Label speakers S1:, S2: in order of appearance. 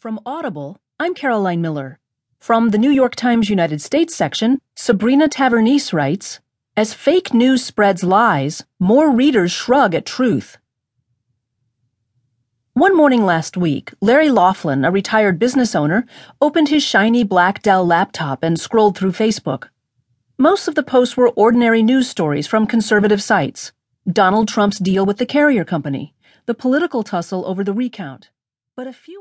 S1: From Audible, I'm Caroline Miller. From the New York Times United States section, Sabrina Tavernise writes As fake news spreads lies, more readers shrug at truth. One morning last week, Larry Laughlin, a retired business owner, opened his shiny black Dell laptop and scrolled through Facebook. Most of the posts were ordinary news stories from conservative sites Donald Trump's deal with the carrier company, the political tussle over the recount. But a few